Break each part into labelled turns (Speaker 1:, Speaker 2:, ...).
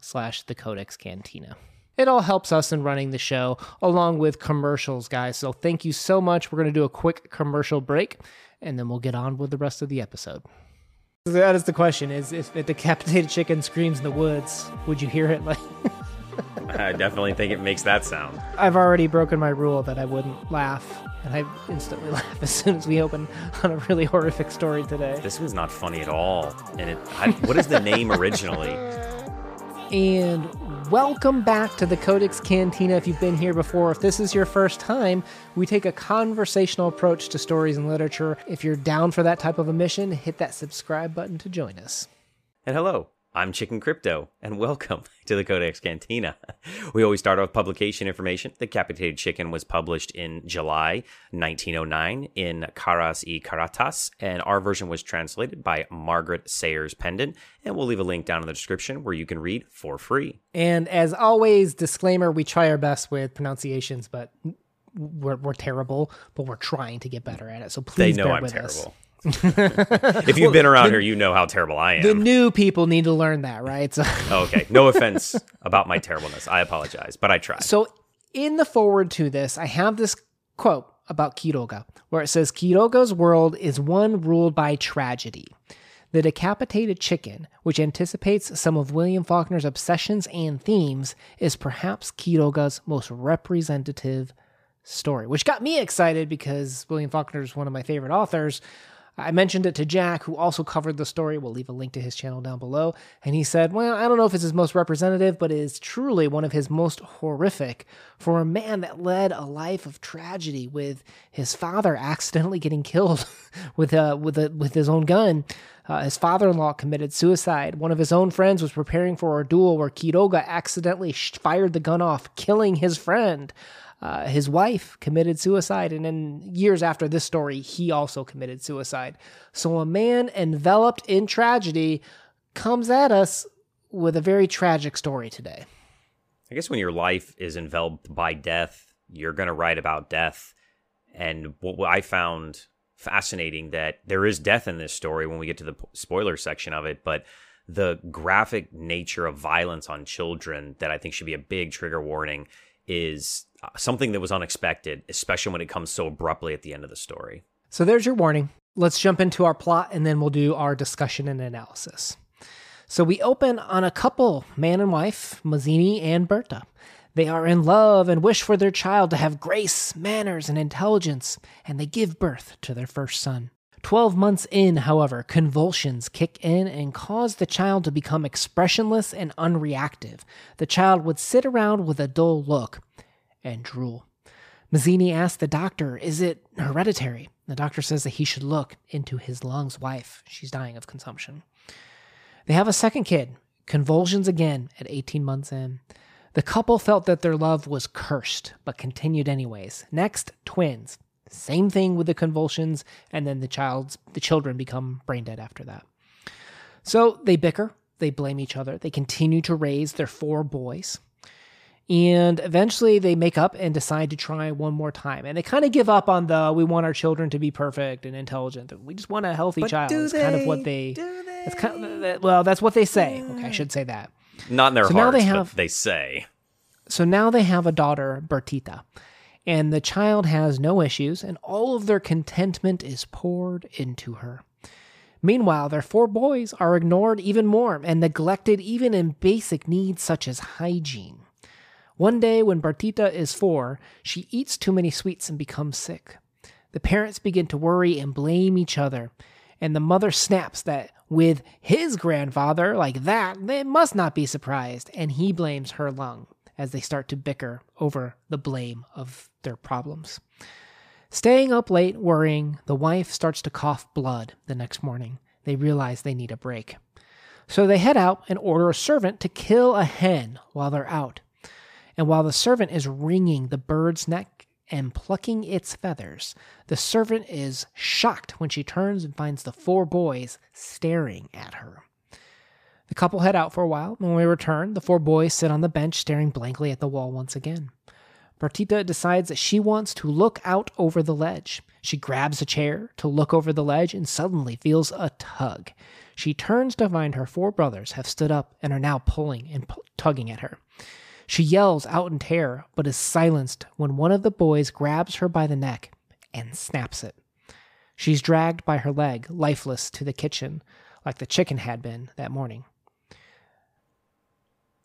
Speaker 1: slash the codex cantina it all helps us in running the show along with commercials guys so thank you so much we're going to do a quick commercial break and then we'll get on with the rest of the episode that is the question is if the decapitated chicken screams in the woods would you hear it like
Speaker 2: I definitely think it makes that sound.
Speaker 1: I've already broken my rule that I wouldn't laugh, and I instantly laugh as soon as we open on a really horrific story today.
Speaker 2: This was not funny at all. And it, I, what is the name originally?
Speaker 1: And welcome back to the Codex Cantina. If you've been here before, if this is your first time, we take a conversational approach to stories and literature. If you're down for that type of a mission, hit that subscribe button to join us.
Speaker 2: And hello, I'm Chicken Crypto, and welcome to the Codex Cantina. We always start off with publication information. The Capitated Chicken was published in July 1909 in Caras y Caretas, and our version was translated by Margaret Sayers Peden. And we'll leave a link down in the description where you can read for free.
Speaker 1: And as always, disclaimer we try our best with pronunciations, but we're, we're terrible, but we're trying to get better at it. So please
Speaker 2: they know
Speaker 1: bear
Speaker 2: I'm
Speaker 1: with
Speaker 2: terrible.
Speaker 1: us.
Speaker 2: If you've been around here, you know how terrible I am.
Speaker 1: The new people need to learn that, right? So,
Speaker 2: Oh, okay. No offense about my terribleness. I apologize, but I try.
Speaker 1: so in the forward to this, I have this quote about Quiroga, where it says Quiroga's world is one ruled by tragedy. The decapitated chicken, which anticipates some of William Faulkner's obsessions and themes, is perhaps Quiroga's most representative story, which got me excited because William Faulkner is one of my favorite authors. I mentioned it to Jack, who also covered the story. We'll leave a link to his channel down below. And he said, Well, I don't know if it's his most representative, but it is truly one of his most horrific for a man that led a life of tragedy with his father accidentally getting killed with, uh, with, a, with his own gun. Uh, his father in law committed suicide. One of his own friends was preparing for a duel where Quiroga accidentally fired the gun off, killing his friend. Uh, his wife committed suicide, and then years after this story, he also committed suicide. So a man enveloped in tragedy comes at us with a very tragic story today.
Speaker 2: I guess when your life is enveloped by death, you're going to write about death. And what I found fascinating that there is death in this story when we get to the spoiler section of it, but the graphic nature of violence on children that I think should be a big trigger warning is uh, something that was unexpected, especially when it comes so abruptly at the end of the story.
Speaker 1: So there's your warning. Let's jump into our plot and then we'll do our discussion and analysis. So we open on a couple, man and wife, Mazzini and Berta. They are in love and wish for their child to have grace, manners, and intelligence, and they give birth to their first son. Twelve months in, however, convulsions kick in and cause the child to become expressionless and unreactive. The child would sit around with a dull look and drool. Mazzini asks the doctor, Is it hereditary? The doctor says that he should look into his lungs' wife. She's dying of consumption. They have a second kid, convulsions again at 18 months in. The couple felt that their love was cursed, but continued anyways. Next, twins. Same thing with the convulsions, and then the child's the children become brain dead after that. So they bicker, they blame each other, they continue to raise their four boys. And eventually they make up and decide to try one more time. And they kind of give up on the we want our children to be perfect and intelligent. We just want a healthy
Speaker 2: But
Speaker 1: child.
Speaker 2: do
Speaker 1: It's kind of what
Speaker 2: they?
Speaker 1: they
Speaker 2: Do
Speaker 1: it's kind of, well, that's what they say. Okay, I hmm. should say that.
Speaker 2: Not in their
Speaker 1: So now
Speaker 2: hearts,
Speaker 1: they
Speaker 2: but
Speaker 1: have-
Speaker 2: they say.
Speaker 1: So now they have a daughter, Bertita, and the child has no issues, and all of their contentment is poured into her. Meanwhile, their four boys are ignored even more and neglected even in basic needs such as hygiene. One day, when Bertita is four, she eats too many sweets and becomes sick. The parents begin to worry and blame each other, and the mother snaps that with his grandfather like that, they must not be surprised, and he blames her lung as they start to bicker over the blame of their problems. Staying up late, worrying, the wife starts to cough blood the next morning. They realize they need a break. So they head out and order a servant to kill a hen while they're out. And while the servant is wringing the bird's neck and plucking its feathers, the servant is shocked when she turns and finds the four boys staring at her. The couple head out for a while, and when we return, the four boys sit on the bench staring blankly at the wall once again. Bertita decides that she wants to look out over the ledge. She grabs a chair to look over the ledge and suddenly feels a tug. She turns to find her four brothers have stood up and are now pulling and pu- tugging at her. She yells out in terror, but is silenced when one of the boys grabs her by the neck and snaps it. She's dragged by her leg, lifeless, to the kitchen, like the chicken had been that morning.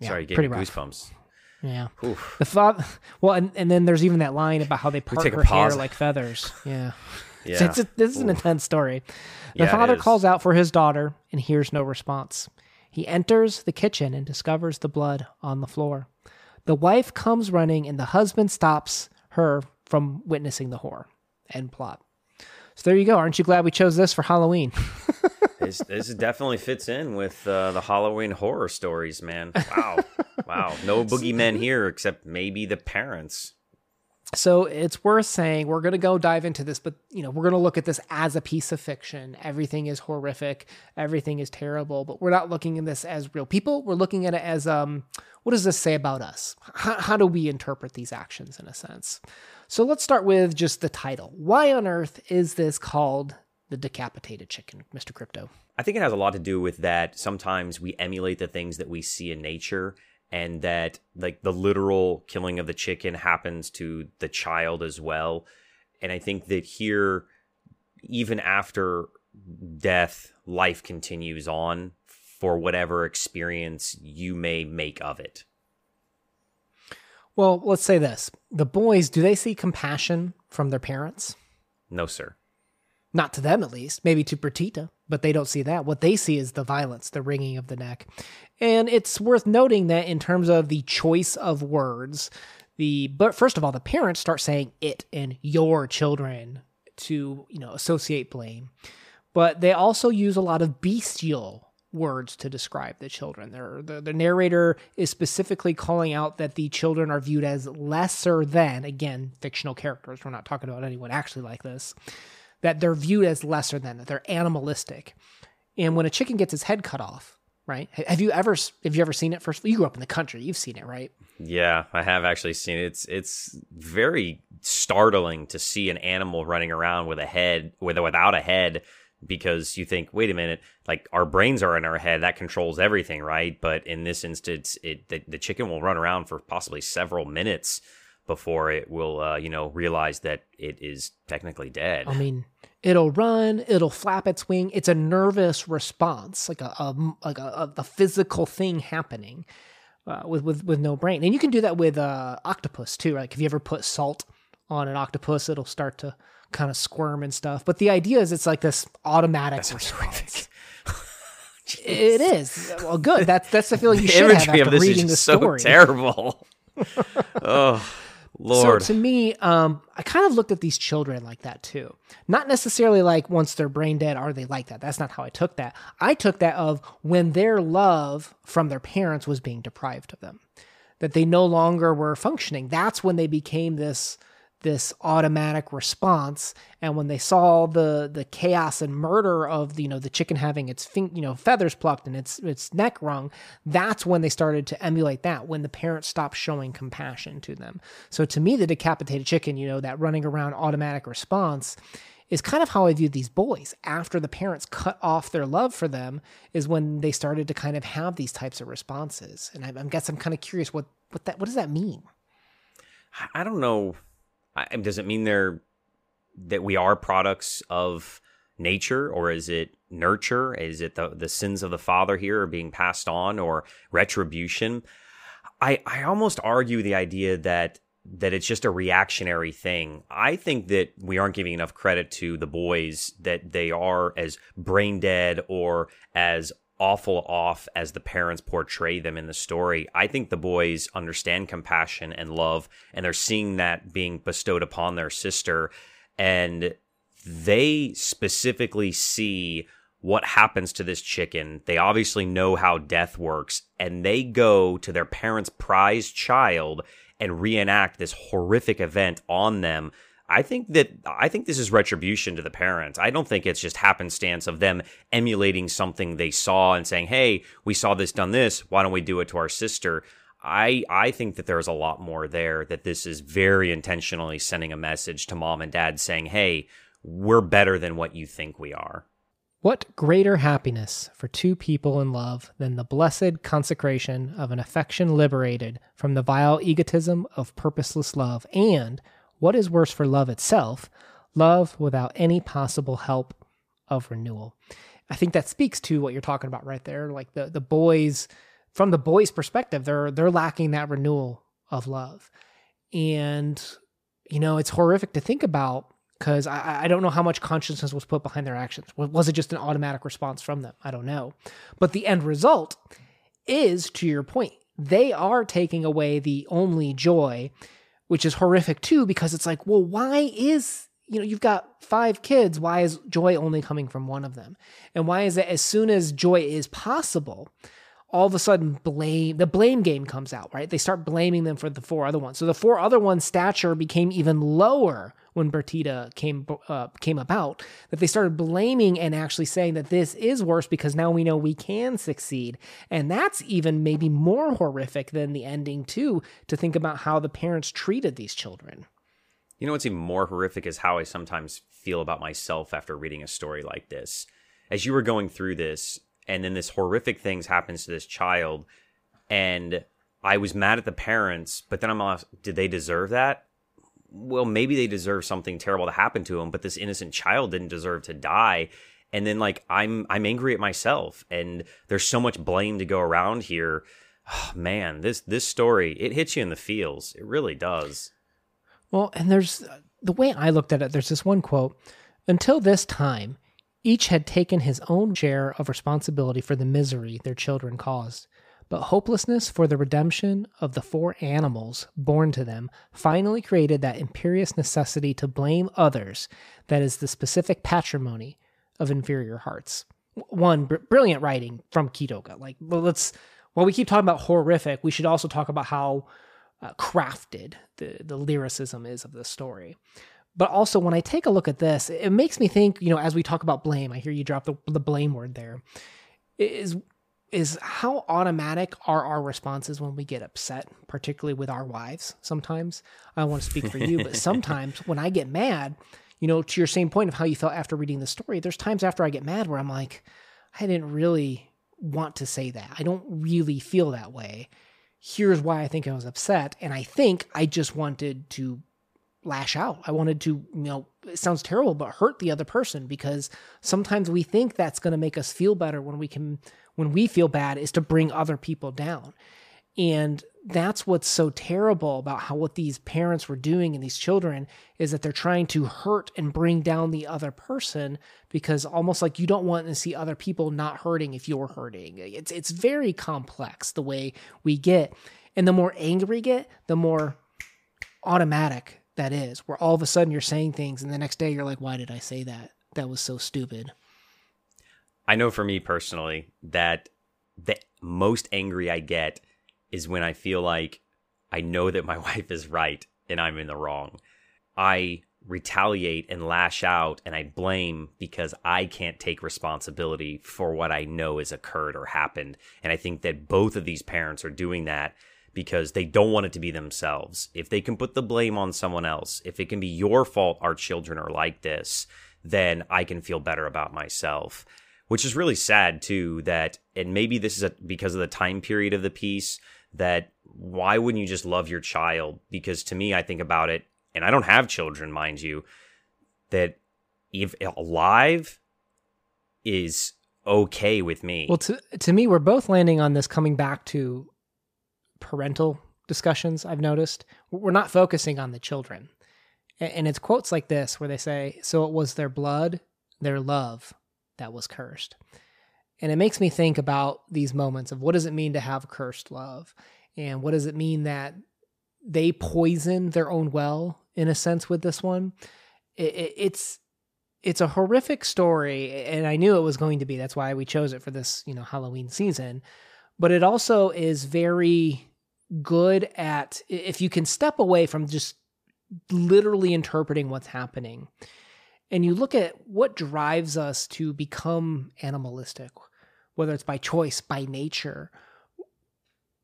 Speaker 1: Yeah,
Speaker 2: Sorry, gave
Speaker 1: pretty
Speaker 2: me
Speaker 1: rough.
Speaker 2: goosebumps.
Speaker 1: Yeah.
Speaker 2: Oof.
Speaker 1: The thought. well, and, and then there's even that line about how they part her hair like feathers. Yeah.
Speaker 2: Yeah.
Speaker 1: So it's a, this is an
Speaker 2: Oof.
Speaker 1: intense story. The
Speaker 2: Yeah,
Speaker 1: father calls out for his daughter and hears no response. He enters the kitchen and discovers the blood on the floor. The wife comes running and the husband stops her from witnessing the horror. End plot. So there you go. Aren't you glad we chose this for Halloween?
Speaker 2: this, this definitely fits in with uh, the Halloween horror stories, man. Wow. wow. No boogeymen here except maybe the parents.
Speaker 1: So it's worth saying we're going to go dive into this, but you know we're going to look at this as a piece of fiction. Everything is horrific, everything is terrible, but we're not looking at this as real people. We're looking at it as um, what does this say about us? How, how do we interpret these actions in a sense? So let's start with just the title. Why on earth is this called the decapitated chicken, Mister Crypto?
Speaker 2: I think it has a lot to do with that sometimes we emulate the things that we see in nature and that like the literal killing of the chicken happens to the child as well. And I think that here even after death life continues on for whatever experience you may make of it.
Speaker 1: Well, let's say this: the boys do they see compassion from their parents?
Speaker 2: No sir.
Speaker 1: Not to them, at least. Maybe to Bertita, but they don't see that. What they see is the violence, the wringing of the neck. And it's worth noting that in terms of the choice of words, the but first of all, the parents start saying it and your children to you know associate blame, but they also use a lot of bestial words to describe the children. The the narrator is specifically calling out that the children are viewed as lesser than again fictional characters. We're not talking about anyone actually like this that they're viewed as lesser than, that they're animalistic. And when a chicken gets its head cut off, right? Have you ever have you ever seen it? First, you grew up in the country, you've seen it, right?
Speaker 2: Yeah, I have actually seen it. It's it's very startling to see an animal running around with a head with without a head because you think, wait a minute, like our brains are in our head that controls everything, right? But in this instance, it the, the chicken will run around for possibly several minutes before it will uh, you know realize that it is technically dead.
Speaker 1: I mean, it'll run, it'll flap its wing. It's a nervous response, like a, a like a, a physical thing happening uh, with with with no brain. And you can do that with uh, octopus too. Like if you ever put salt on an octopus, it'll start to kind of squirm and stuff. But the idea is it's like this automatic response. It is well, good. That's that's the feeling you
Speaker 2: the
Speaker 1: should have
Speaker 2: imagery
Speaker 1: after
Speaker 2: of this is
Speaker 1: reading the
Speaker 2: just so
Speaker 1: story.
Speaker 2: terrible. oh Lord.
Speaker 1: So to me, um, I kind of looked at these children like that too. Not necessarily like once they're brain dead, are they like that? That's not how I took that. I took that of when their love from their parents was being deprived of them, that they no longer were functioning. That's when they became this this automatic response and when they saw the the chaos and murder of the, you know the chicken having its fin- you know feathers plucked and its its neck wrung that's when they started to emulate that when the parents stopped showing compassion to them so to me the decapitated chicken you know that running around automatic response is kind of how I view these boys. After the parents cut off their love for them, is when they started to kind of have these types of responses. And I, I guess I'm kind of curious what what that what does that mean?
Speaker 2: I don't know. I, does it mean they're that we are products of nature, or is it nurture? Is it the the sins of the father here are being passed on, or retribution? I I almost argue the idea that that it's just a reactionary thing. I think that we aren't giving enough credit to the boys that they are as brain dead or as awful off as the parents portray them in the story. I think the boys understand compassion and love and they're seeing that being bestowed upon their sister and they specifically see what happens to this chicken. They obviously know how death works, and they go to their parents' prized child and reenact this horrific event on them. I think that I think this is retribution to the parents. I don't think it's just happenstance of them emulating something they saw and saying, "Hey, we saw this done this. Why don't we do it to our sister?" I I think that there's a lot more there that this is very intentionally sending a message to mom and dad saying, "Hey, we're better than what you think we are."
Speaker 1: What greater happiness for two people in love than the blessed consecration of an affection liberated from the vile egotism of purposeless love? And what is worse for love itself, love without any possible help of renewal? I think that speaks to what you're talking about right there. Like the, the boys, from the boys' perspective, they're they're lacking that renewal of love. And, you know, it's horrific to think about because I, I don't know how much consciousness was put behind their actions. Was it just an automatic response from them? I don't know. But the end result is, to your point, they are taking away the only joy, which is horrific too, because it's like, well, why is, you know, you've got five kids. Why is joy only coming from one of them? And why is it as soon as joy is possible, all of a sudden blame the blame game comes out, right? They start blaming them for the four other ones. So the four other ones' stature became even lower when Bertita came uh, came about that they started blaming and actually saying that this is worse because now we know we can succeed, and that's even maybe more horrific than the ending too. To think about how the parents treated these children.
Speaker 2: You know what's even more horrific is how I sometimes feel about myself after reading a story like this. As you were going through this, and then this horrific things happens to this child, and I was mad at the parents, but then I'm like, did they deserve that? well, maybe they deserve something terrible to happen to them, but this innocent child didn't deserve to die. And then like I'm I'm angry at myself, and there's so much blame to go around here. Oh, man, this this story it hits you in the feels. It really does.
Speaker 1: Well, and there's the way I looked at it. There's this one quote: "Until this time, each had taken his own share of responsibility for the misery their children caused." But hopelessness for the redemption of the four animals born to them finally created that imperious necessity to blame others that is the specific patrimony of inferior hearts. One br- brilliant writing from Quiroga. Like, well, let's while we keep talking about horrific, we should also talk about how uh, crafted the the lyricism is of the story. But also, when I take a look at this, it makes me think. You know, as we talk about blame, I hear you drop the the blame word there. Is is how automatic are our responses when we get upset, particularly with our wives. Sometimes I don't want to speak for you, but sometimes when I get mad, you know, to your same point of how you felt after reading the story, there's times after I get mad where I'm like, I didn't really want to say that. I don't really feel that way. Here's why I think I was upset. And I think I just wanted to lash out. I wanted to, you know, it sounds terrible, but hurt the other person because sometimes we think that's going to make us feel better when we can when we feel bad is to bring other people down. And that's what's so terrible about how what these parents were doing and these children is that they're trying to hurt and bring down the other person because almost like you don't want to see other people not hurting if you're hurting. It's it's very complex the way we get. And the more angry we get, the more automatic that is, where all of a sudden you're saying things and the next day you're like, why did I say that? That was so stupid.
Speaker 2: I know for me personally that the most angry I get is when I feel like I know that my wife is right and I'm in the wrong. I retaliate and lash out and I blame because I can't take responsibility for what I know has occurred or happened. And I think that both of these parents are doing that because they don't want it to be themselves. If they can put the blame on someone else, if it can be your fault our children are like this, then I can feel better about myself. Which is really sad too that and maybe this is a, because of the time period of the piece that why wouldn't you just love your child? Because to me i think about it and i don't have children mind you that if alive is okay with me.
Speaker 1: Well to, to me we're both landing on this coming back to parental discussions i've noticed we're not focusing on the children and it's quotes like this where they say so it was their blood their love that was cursed. And it makes me think about these moments of what does it mean to have cursed love? And what does it mean that they poison their own well in a sense with this one? It, it, it's it's a horrific story, and I knew it was going to be. That's why we chose it for this, you know, Halloween season. But it also is very good at if you can step away from just literally interpreting what's happening and you look at what drives us to become animalistic, whether it's by choice, by nature,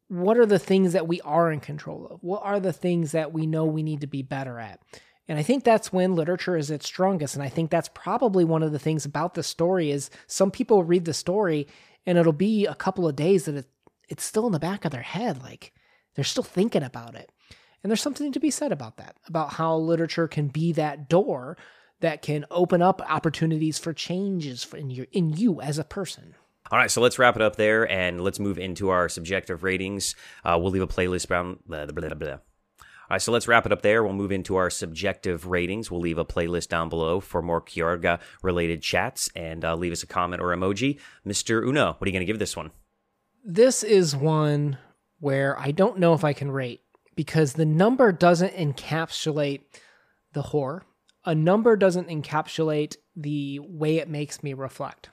Speaker 1: what are the things that we are in control of? What are the things that we know we need to be better at? And I think that's when literature is its strongest. And I think that's probably one of the things about the story is some people read the story and it'll be a couple of days that it, it's still in the back of their head. Like they're still thinking about it. And there's something to be said about that, about how literature can be that door that can open up opportunities for changes in your in you as a person.
Speaker 2: All right, so let's wrap it up there and let's move into our subjective ratings. Uh, we'll leave a playlist down. Blah, blah, blah, All right, so let's wrap it up there. We'll move into our subjective ratings. We'll leave a playlist down below for more Quiroga related chats and uh, leave us a comment or emoji. Mr. Uno, what are you going to give this one?
Speaker 1: This is one where I don't know if I can rate because the number doesn't encapsulate the horror a number doesn't encapsulate the way it makes me reflect.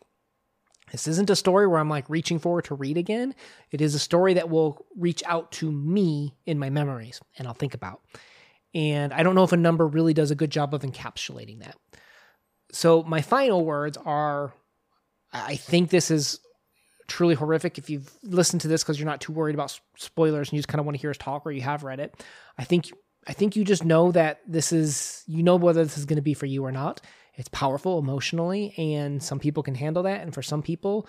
Speaker 1: This isn't a story where I'm like reaching forward to read again. It is a story that will reach out to me in my memories and I'll think about. And I don't know if a number really does a good job of encapsulating that. So my final words are I think this is truly horrific. If you've listened to this because you're not too worried about spoilers and you just kind of want to hear us talk or you have read it, I think I think you just know that this is, you know whether this is going to be for you or not. It's powerful emotionally, and some people can handle that. And for some people,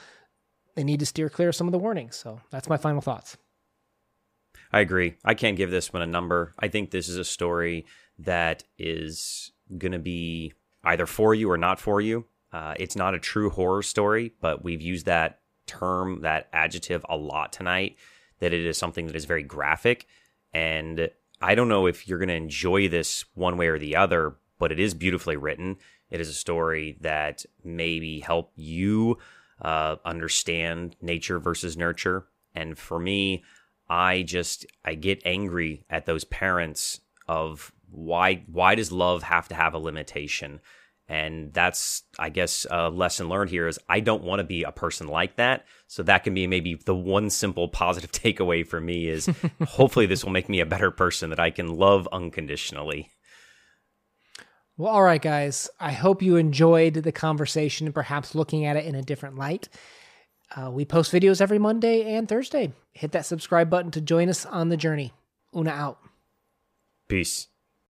Speaker 1: they need to steer clear of some of the warnings. So that's my final thoughts.
Speaker 2: I agree. I can't give this one a number. I think this is a story that is going to be either for you or not for you. Uh, it's not a true horror story, but we've used that term, that adjective a lot tonight, that it is something that is very graphic. And I don't know if you're going to enjoy this one way or the other, but it is beautifully written. It is a story that maybe help you uh, understand nature versus nurture. And for me, I just I get angry at those parents of why why does love have to have a limitation? And that's, I guess, a lesson learned here is I don't want to be a person like that. So that can be maybe the one simple positive takeaway for me is hopefully this will make me a better person that I can love unconditionally.
Speaker 1: Well, all right, guys. I hope you enjoyed the conversation and perhaps looking at it in a different light. Uh, we post videos every Monday and Thursday. Hit that subscribe button to join us on the journey. Una out.
Speaker 2: Peace.